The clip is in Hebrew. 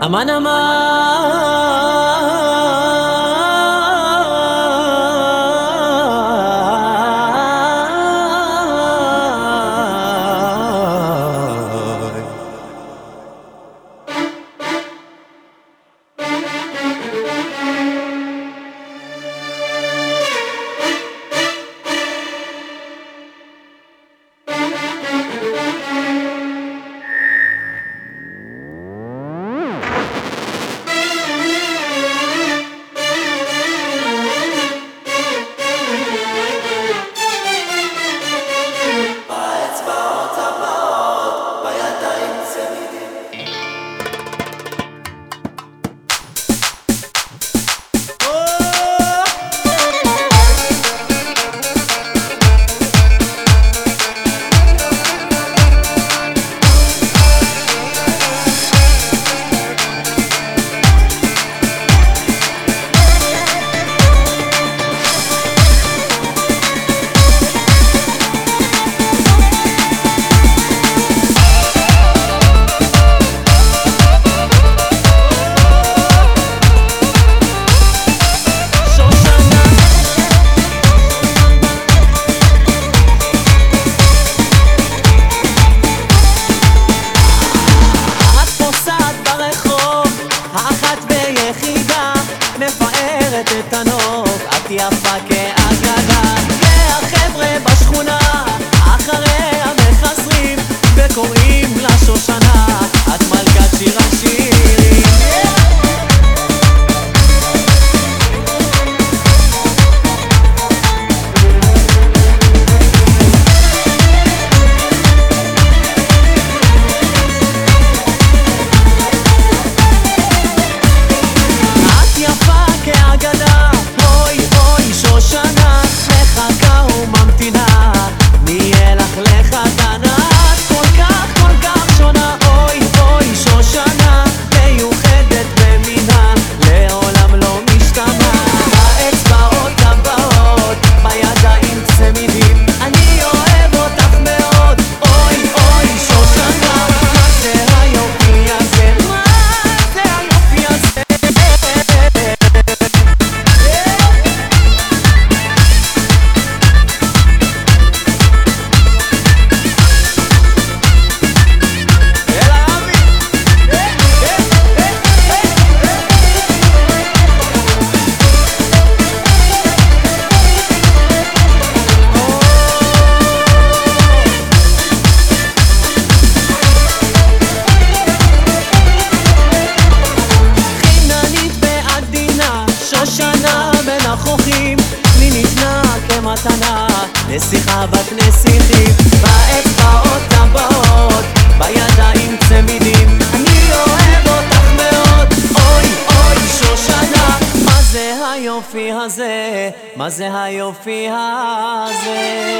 Aman aman. נסיכה בת נסיכים באצבעות טבעות, בידיים צמידים אני לא אוהב אותך מאוד, אוי אוי שושנה מה זה היופי הזה? מה זה היופי הזה?